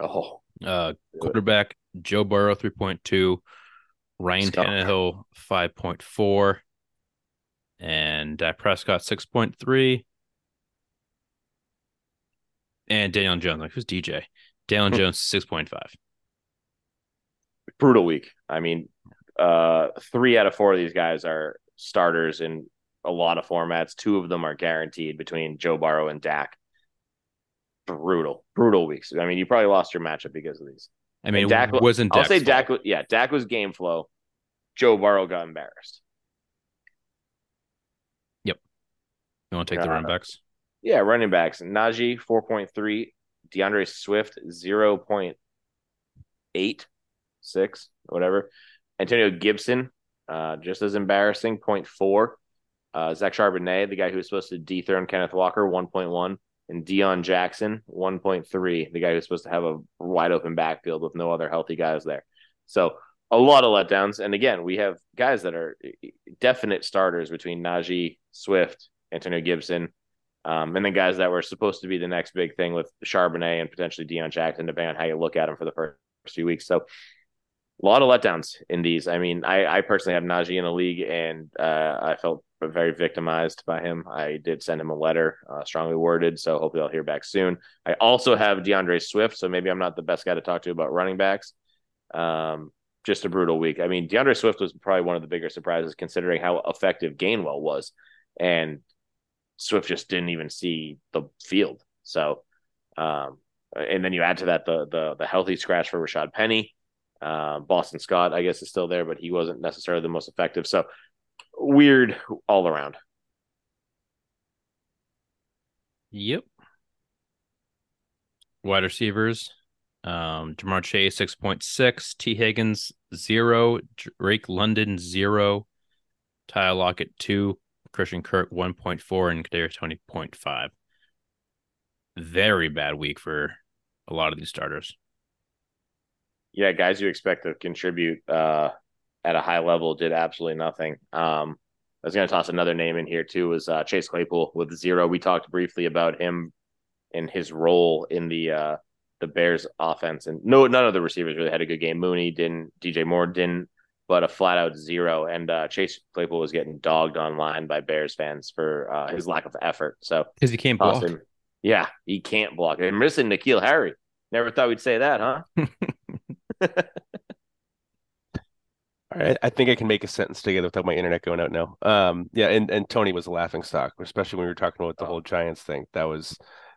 Oh, Uh, it. quarterback Joe Burrow three point two, Ryan Skunk. Tannehill five point four, and Dak Prescott six point three, and Daniel Jones. Like who's DJ? Daniel Hmm. Jones six point five. brutal week. I mean, uh, three out of four of these guys are starters in a lot of formats. Two of them are guaranteed between Joe Burrow and Dak. Brutal, brutal weeks. I mean, you probably lost your matchup because of these. I mean, Dak- wasn't. I'll say. Dak. was- Yeah, Dak was game flow. Joe Burrow got embarrassed. Yep. You want to take the Uh, running backs? Yeah, running backs. Najee four point three, D'Andre Swift zero point eight six, whatever. Antonio Gibson, uh, just as embarrassing, 0.4. Uh, Zach Charbonnet, the guy who was supposed to dethrone Kenneth Walker, 1.1. And Deon Jackson, 1.3, the guy who's supposed to have a wide open backfield with no other healthy guys there. So a lot of letdowns. And again, we have guys that are definite starters between Najee, Swift, Antonio Gibson, Um, and then guys that were supposed to be the next big thing with Charbonnet and potentially Deon Jackson, depending on how you look at them for the first few weeks. So a lot of letdowns in these. I mean, I, I personally have Najee in a league, and uh, I felt very victimized by him. I did send him a letter, uh, strongly worded, so hopefully I'll hear back soon. I also have D'Andre Swift, so maybe I'm not the best guy to talk to about running backs. Um, just a brutal week. I mean, D'Andre Swift was probably one of the bigger surprises considering how effective Gainwell was, and Swift just didn't even see the field. So, um, and then you add to that the the the healthy scratch for Rashaad Penny. Uh, Boston Scott, I guess, is still there, but he wasn't necessarily the most effective. So weird all around. Yep. Wide receivers. Um, Ja'Marr Chase, 6.6. Tee Higgins, zero. Drake London, zero. Tyler Lockett, two. Christian Kirk 1.4 and Kadarius Toney 0.5. Very bad week for a lot of these starters. Yeah, guys you expect to contribute uh, at a high level did absolutely nothing. Um, I was going to toss another name in here too. Was uh, Chase Claypool with zero? We talked briefly about him and his role in the uh, the Bears offense, and no, none of the receivers really had a good game. Mooney didn't, DJ Moore didn't but a flat out zero. And uh, Chase Claypool was getting dogged online by Bears fans for uh, his lack of effort. So because he can't block. Him, yeah, he can't block. And missing N'Keal Harry. Never thought we'd say that, huh? All right, I think I can make a sentence together without my internet going out now. Um, yeah, and, and Toney was a laughing stock, especially when we were talking about the oh. whole Giants thing. That was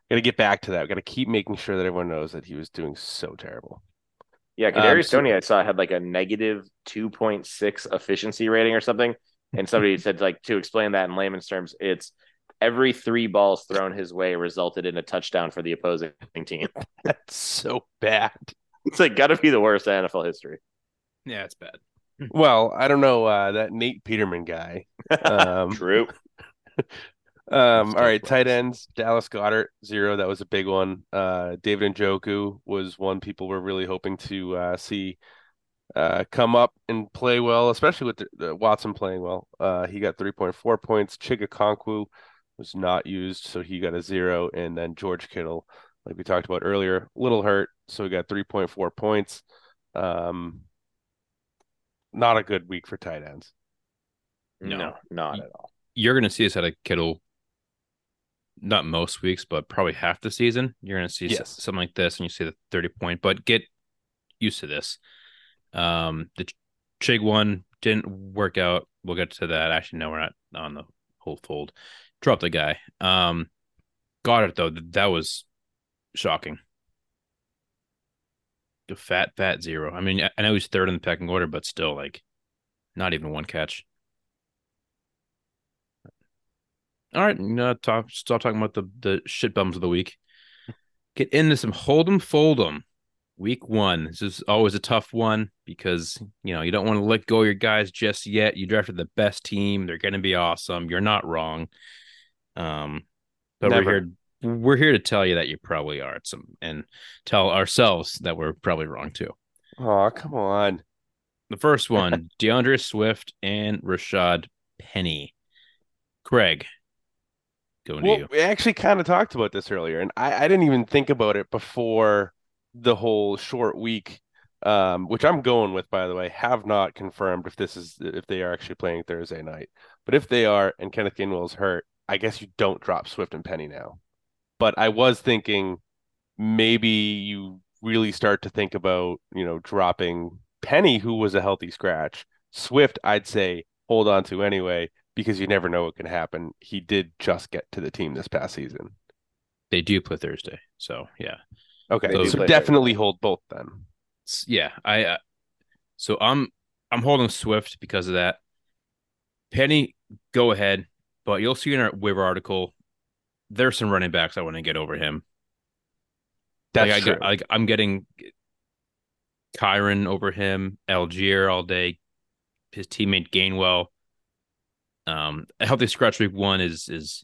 got to get back to that. Got to keep making sure that everyone knows that he was doing so terrible. Yeah, Kadarius um, Toney, I saw had like a negative two point six efficiency rating or something, and somebody said like to explain that in layman's terms, it's every three balls thrown his way resulted in a touchdown for the opposing team. That's so bad. It's like got to be the worst in NFL history. Yeah, it's bad. Well, I don't know uh, that Nate Peterman guy. Um, True. Um, all right, tight ends, Dallas Goedert zero. That was a big one. Uh, David Njoku was one people were really hoping to uh, see uh, come up and play well, especially with the, Watson playing well. Uh, he got 3.4 points. Chig Okonkwo was not used, so he got a zero. And then George Kittle, like we talked about earlier, little hurt, so he got 3.4 points. Um, not a good week for tight ends. No, no not at all. You're going to see us at a Kittle not most weeks, but probably half the season, you're going to see yes. something like this, and you see the 30 point. But get used to this. Um, the Chig one didn't work out. We'll get to that. Actually, no, we're not on the whole fold. Drop the guy. Um, Goedert though. That was shocking. The fat, fat zero. I mean, I know he's third in the pecking order, but still, like, not even one catch. All right, no, talk, stop talking about the the shit bums of the week. Get into some hold 'em, fold 'em. Week one. This is always a tough one because you know you don't want to let go of your guys just yet. You drafted the best team; they're going to be awesome. You're not wrong. Um, but Never. we're here. We're here to tell you that you probably are at some, and tell ourselves that we're probably wrong too. Oh, come on. The first one, D'Andre Swift and Rashaad Penny. Craig, Going well, to you. We actually kind of talked about this earlier, and I, I didn't even think about it before the whole short week, um, which I'm going with, by the way. Have not confirmed if this is if they are actually playing Thursday night, but if they are, and Kenneth Gainwell is hurt, I guess you don't drop Swift and Penny now. But I was thinking maybe you really start to think about you know dropping Penny, who was a healthy scratch. Swift, I'd say hold on to anyway because you never know what can happen. He did just get to the team this past season. They do play Thursday, so yeah. Okay, so, so definitely Thursday. hold both then. Yeah, I. Uh, so I'm I'm holding Swift because of that. Penny, go ahead, but you'll see in our waiver article. There's some running backs I want to get over him. That's like true. I, like I'm getting Kyren over him, Allgeier all day. His teammate Gainwell. Um, a healthy scratch week one is is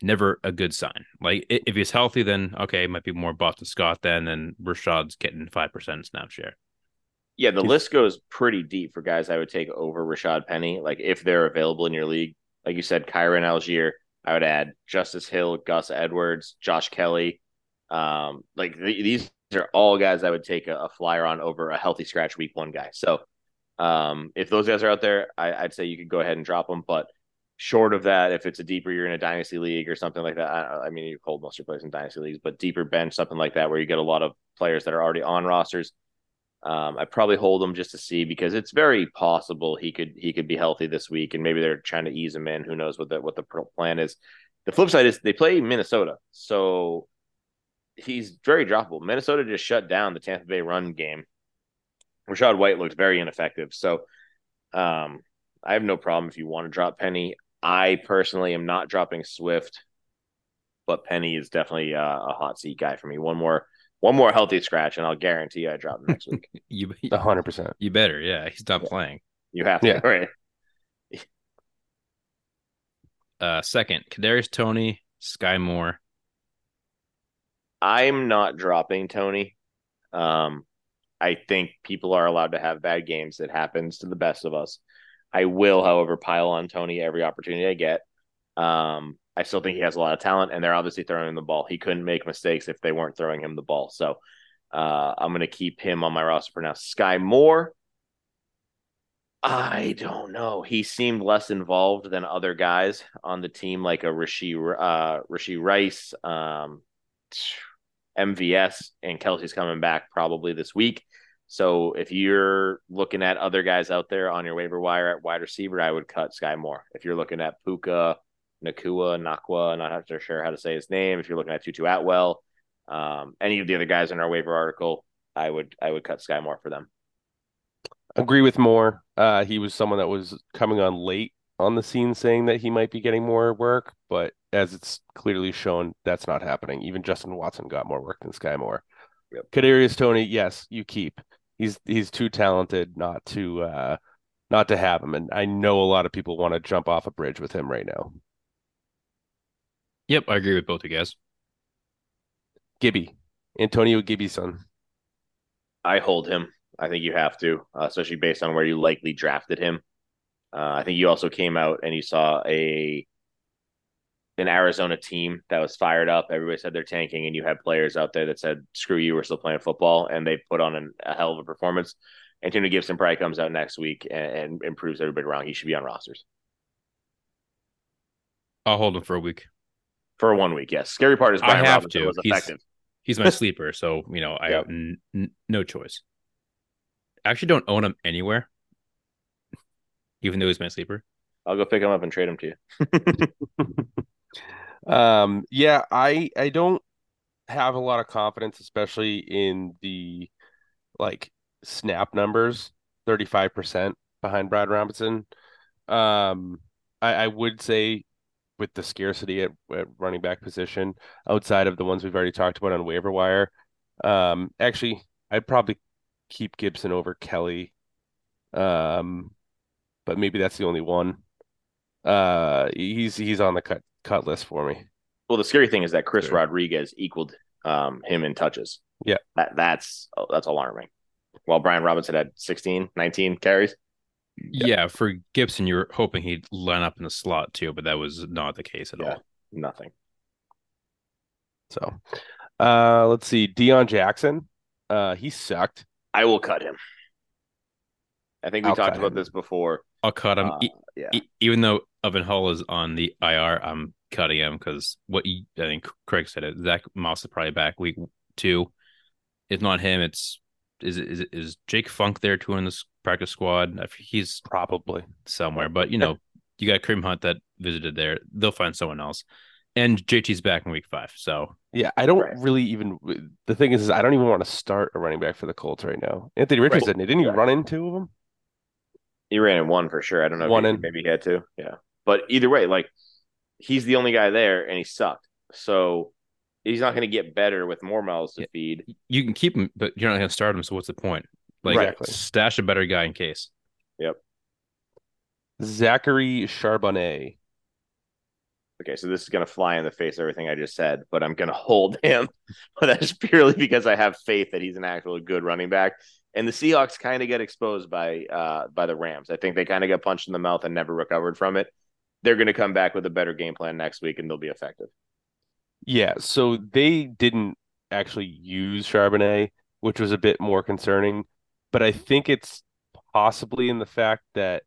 never a good sign. Like if he's healthy, then okay, it might be more Boston Scott then, and Rashaad's getting five percent snap share. Yeah, the list goes pretty deep for guys I would take over Rashaad Penny. Like if they're available in your league, like you said, Kyren Allgeier, I would add Justice Hill, Gus Edwards, Josh Kelley. Um, like th- these are all guys I would take a, a, flyer on over a healthy scratch week one guy. So um, if those guys are out there, I, would say you could go ahead and drop them. But short of that, if it's a deeper, you're in a dynasty league or something like that. I, I mean, you hold most of your players in dynasty leagues, but deeper bench, something like that, where you get a lot of players that are already on rosters. Um, I probably hold him just to see because it's very possible he could he could be healthy this week, and maybe they're trying to ease him in. Who knows what the what the plan is? The flip side is they play Minnesota, so he's very droppable. Minnesota just shut down the Tampa Bay run game. Rachaad White looked very ineffective, so um, I have no problem if you want to drop Penny. I personally am not dropping Swift, but Penny is definitely uh, a hot seat guy for me. One more one more healthy scratch, and I'll guarantee you I drop him next week. you, hundred percent. You better, yeah. He's not yeah. playing. You have to, yeah. right? uh, second, Kadarius Toney, Sky Moore. I'm not dropping Toney. Um, I think people are allowed to have bad games. It happens to the best of us. I will, however, pile on Toney every opportunity I get. Um, I still think he has a lot of talent, and they're obviously throwing him the ball. He couldn't make mistakes if they weren't throwing him the ball. So uh, I'm going to keep him on my roster for now. Sky Moore, I don't know. He seemed less involved than other guys on the team, like a Rashee, uh, Rashee Rice, um, MVS, and Kelce's coming back probably this week. So if you're looking at other guys out there on your waiver wire at wide receiver, I would cut Sky Moore. If you're looking at Puka, Nakua, Nakwa, not sure how to say his name. If you're looking at Tutu Atwell, um, any of the other guys in our waiver article, I would I would cut Sky Moore for them. Agree with Moore. Uh, he was someone that was coming on late on the scene, saying that he might be getting more work, but as it's clearly shown, that's not happening. Even Justin Watson got more work than Sky Moore. Yep. Kadarius Toney, yes, you keep. He's he's too talented not to uh, not to have him, and I know a lot of people want to jump off a bridge with him right now. Yep, I agree with both of you guys. Gibby, Antonio Gibby son. I hold him. I think you have to, uh, especially based on where you likely drafted him. Uh, I think you also came out and you saw a an Arizona team that was fired up. Everybody said they're tanking, and you had players out there that said, "Screw you, we're still playing football," and they put on an, a hell of a performance. Antonio Gibson probably comes out next week and, and improves everybody around. He should be on rosters. I'll hold him for a week for one week. Yes, scary part is Brian I have Robinson to. was effective. He's, he's my sleeper, so you know I yep. have n- n- no choice. I actually don't own him anywhere, even though he's my sleeper. I'll go pick him up and trade him to you. um, yeah, I I don't have a lot of confidence, especially in the like snap numbers, thirty five percent behind Brad Robinson. Um, I, I would say with the scarcity at, at, running back position outside of the ones we've already talked about on waiver wire. Um, actually, I'd probably keep Gibson over Kelley. Um, but maybe that's the only one. Uh, he's he's on the cut cut list for me. Well, the scary thing is that Chris sure. Rodriguez equaled um, him in touches. Yeah, that that's that's alarming. While Brian Robinson had 16, 19 carries. Yeah. for Gibson, you were hoping he'd line up in the slot too, but that was not the case at yeah, all. Nothing. So, uh, let's see, Deon Jackson. Uh, he sucked. I will cut him. I think we I'll talked about him. this before. I'll cut him. Uh, e- yeah. E- even though Evan Hull is on the IR, I'm cutting him because what you, I think Craig said it. Zack Moss is probably back week two. If not him, it's is is is Jake Funk there too in this practice squad? He's probably somewhere, but you know, you got Kareem Hunt that visited there. They'll find someone else. And JT's back in week five. So yeah, I don't right. really even. The thing is, is I don't even want to start a running back for the Colts right now. Anthony Richardson, right. didn't he right. run in two of them? He ran in one for sure. I don't know. One in, maybe he had two. Yeah, but either way, like he's the only guy there, and he sucked. So he's not going to get better with more mouths to yeah. feed. You can keep him, but you're not going to start him. So what's the point? Like exactly. stash a better guy in case. Yep. Zachary Charbonnet. Okay, so this is going to fly in the face of everything I just said, but I'm going to hold him. but that's purely because I have faith that he's an actual good running back. And the Seahawks kind of get exposed by uh by the Rams. I think they kind of got punched in the mouth and never recovered from it. they're going to come back with a better game plan next week and they'll be effective. Yeah, so they didn't actually use Charbonnet, which was a bit more concerning, but I think it's possibly in the fact that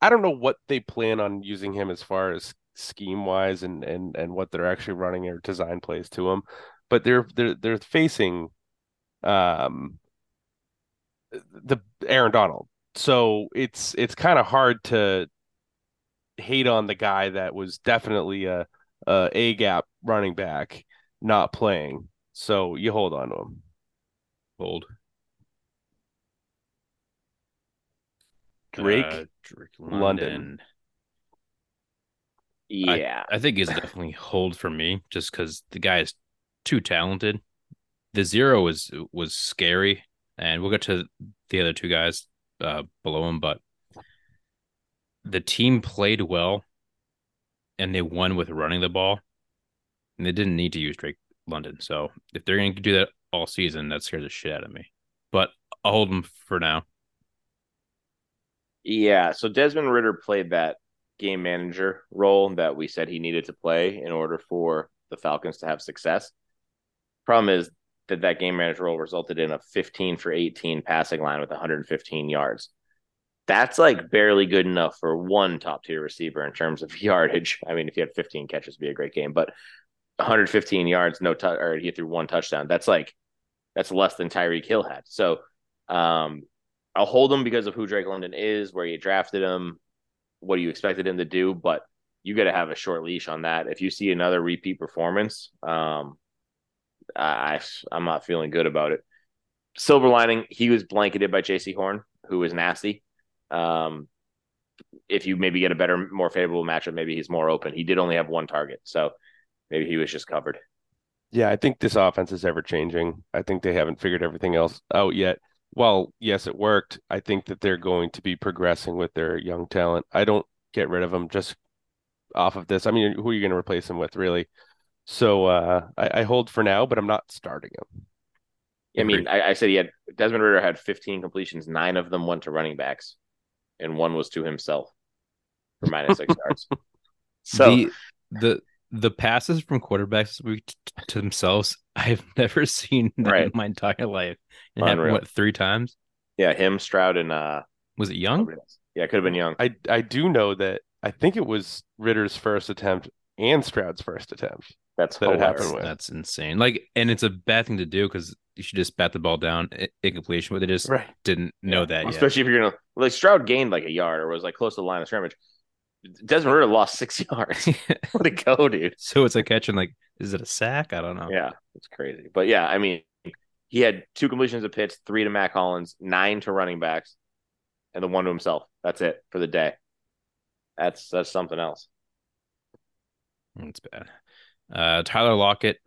I don't know what they plan on using him as far as scheme wise and and and what they're actually running or design plays to him, but they're they're they're facing um the Aaron Donald. So it's it's kind of hard to hate on the guy that was definitely a a, a gap running back not playing. So you hold on to him. Hold. Drake, Uh, Drake London. London. Yeah. I think he's definitely hold for me just because the guy is too talented. The zero was was scary, and we'll get to the other two guys uh, below him, but the team played well, and they won with running the ball, and they didn't need to use Drake London. So if they're going to do that all season, that scares the shit out of me. But I'll hold him for now. Yeah. So Desmond Ridder played that game manager role that we said he needed to play in order for the Falcons to have success. Problem is that that game manager role resulted in a 15 for 18 passing line with 115 yards. That's like barely good enough for one top tier receiver in terms of yardage. I mean, if you had 15 catches, be a great game, but 115 yards, no touch, or he threw one touchdown. That's like that's less than Tyreek Hill had. So, um, I'll hold him because of who Drake London is, where you drafted him, what you expected him to do, but you got to have a short leash on that. If you see another repeat performance, um, I I'm not feeling good about it. Silver lining, he was blanketed by Jaycee Horn, who is nasty. Um, if you maybe get a better, more favorable matchup, maybe he's more open. He did only have one target, so maybe he was just covered. Yeah, I think this offense is ever changing. I think they haven't figured everything else out yet. Well, yes, it worked. I think that they're going to be progressing with their young talent. I don't get rid of them just off of this. I mean, who are you going to replace them with, really? So uh, I, I hold for now, but I'm not starting him. I mean, I, I said he had Desmond Ridder had 15 completions, nine of them went to running backs, and one was to himself for minus six yards. So the the the passes from quarterbacks this week t- to themselves, I've never seen that Right. in my entire life. It happened what three times? yeah, him, Stroud, and uh, Was it Young? yeah, it could have been Young. I I do know that I think it was Ridder's first attempt and Stroud's first attempt. That's That it happened with. That's insane. Like, and it's a bad thing to do because you should just bat the ball down i- incompletion, but they just Right. didn't know that yet. Especially if you're gonna like Stroud gained like a yard or was like close to the line of scrimmage. Desmond Ridder lost six yards. Let it go, dude. so it's a catch and like, is it a sack? I don't know. Yeah, it's crazy. But yeah, I mean, he had two completions of Pitts, three to Mack Hollins, nine to running backs, and the one to himself. That's it for the day. That's that's something else. It's bad. Uh, Tyler Lockett.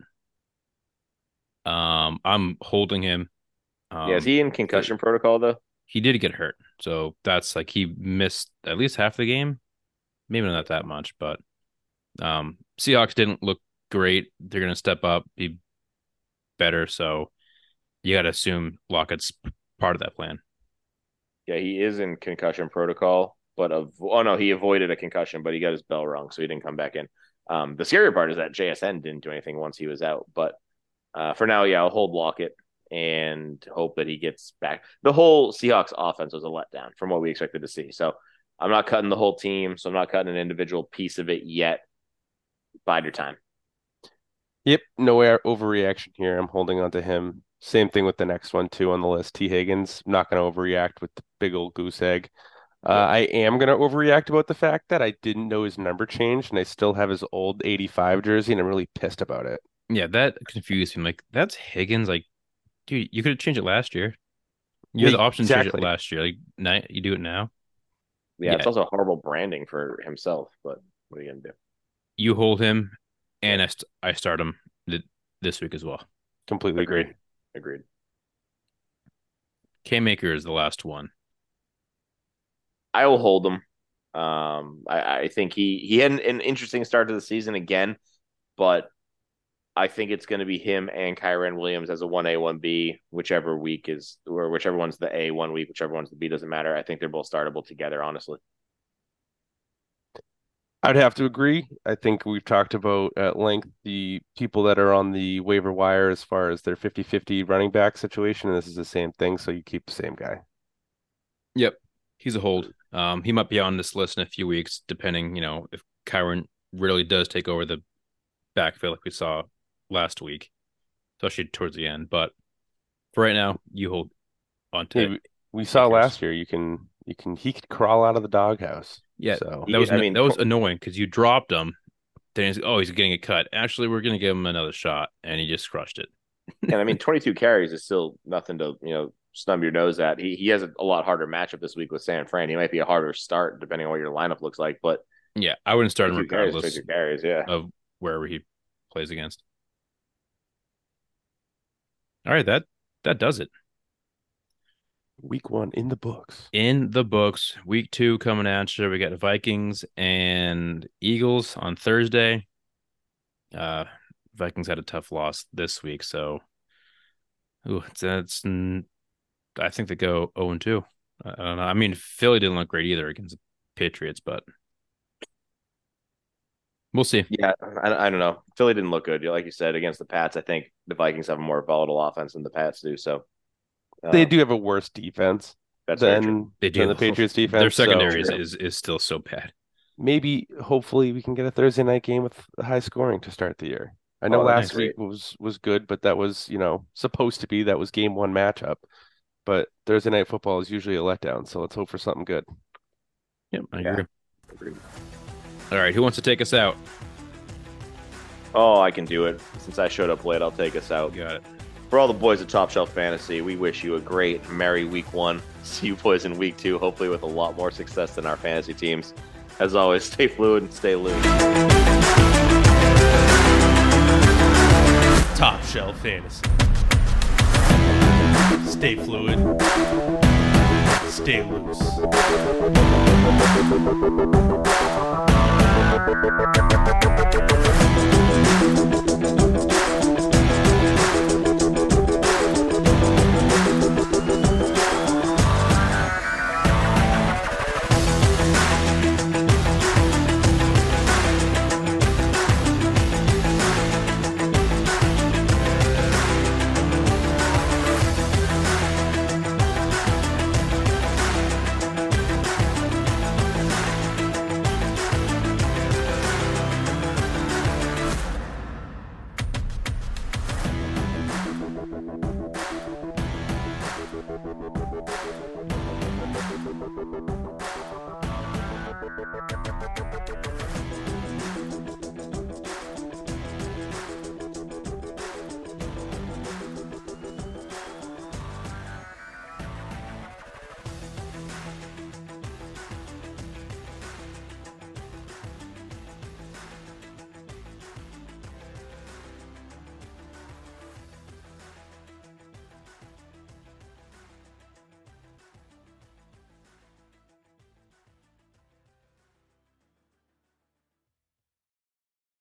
Um, I'm holding him. Um, yeah, is he in concussion protocol though? he did get hurt, so that's like he missed at least half the game. Maybe not that much, but um, Seahawks didn't look great. They're gonna step up, be better. So you got to assume Lockett's part of that plan. Yeah, he is in concussion protocol, but of oh no, he avoided a concussion, but he got his bell rung, so he didn't come back in. Um, the scary part is that JSN didn't do anything once he was out, but uh, for now, yeah, I'll hold Lockett and hope that he gets back. The whole Seahawks offense was a letdown from what we expected to see, so I'm not cutting the whole team, so I'm not cutting an individual piece of it yet. Bide your time. Yep, no air overreaction here. I'm holding on to him. Same thing with the next one too on the list. Tee Higgins. Not going to overreact with the big old goose egg. Uh, I am going to overreact about the fact that I didn't know his number changed and I still have his old 85 jersey and I'm really pissed about it. Yeah, that confused me. Like that's Higgins. Like, dude, you could have changed it last year. You had the option to change it last year. Like now you do it now. Yeah, it's also horrible branding for himself, but what are you gonna do? You hold him, and I, st- I start him th- this week as well. Completely agree. Agreed. Agreed. Cam Akers is the last one. I will hold him. Um, I, I think he he had an, an interesting start to the season again, but I think it's going to be him and Kyren Williams as a one A one B, whichever week is or whichever one's the A one week, whichever one's the B doesn't matter. I think they're both startable together. Honestly, I'd have to agree. I think we've talked about at length the people that are on the waiver wire as far as their 50-50 running back situation, and this is the same thing, so you keep the same guy. Yep, he's a hold. Um, he might be on this list in a few weeks, depending, you know, if Kyren really does take over the backfield like we saw last week, especially towards the end. But for right now, you hold on to Yeah, we saw last year you can you can he could crawl out of the doghouse. Yeah, So that was I mean, that was annoying because you dropped him. Then he's oh he's getting a cut. Actually, we're gonna give him another shot, and he just crushed it. And I mean, 22 carries is still nothing to you know snub your nose at. He he has a, a lot harder matchup this week with San Fran. He might be a harder start depending on what your lineup looks like, but Yeah, I wouldn't start him 22 carries, regardless 22 carries, yeah. of wherever he plays against. All right, that that does it. Week one in the books. in the books. Week two coming at you. We got the Vikings and Eagles on Thursday. Uh, Vikings had a tough loss this week, so ooh, it's, it's I think they go zero and two. I I don't know. I mean, Philly didn't look great either against the Patriots, but we'll see. Yeah, I, I don't know. Philly didn't look good. Like you said, against the Pats, I think the Vikings have a more volatile offense than the Pats do. So They um, do have a worse defense That's than, They than the Patriots defense. Their so secondary is, is is still so bad. maybe hopefully we can get a Thursday night game with high scoring to start the year. I know Oh, last nice. week was was good, but that was, you know, supposed to be that was game one matchup. But Thursday night football is usually a letdown, so let's hope for something good. Yep, I Yeah. agree. Agreed. All right, who wants to take us out? Oh, I can do it. Since I showed up late, I'll take us out. Got it. For all the boys at Top Shelf Fantasy, we wish you a great, merry week one. See you boys in week two, hopefully with a lot more success than our fantasy teams. As always, stay fluid and stay loose. Top Shelf Fantasy. Stay fluid. Stay loose.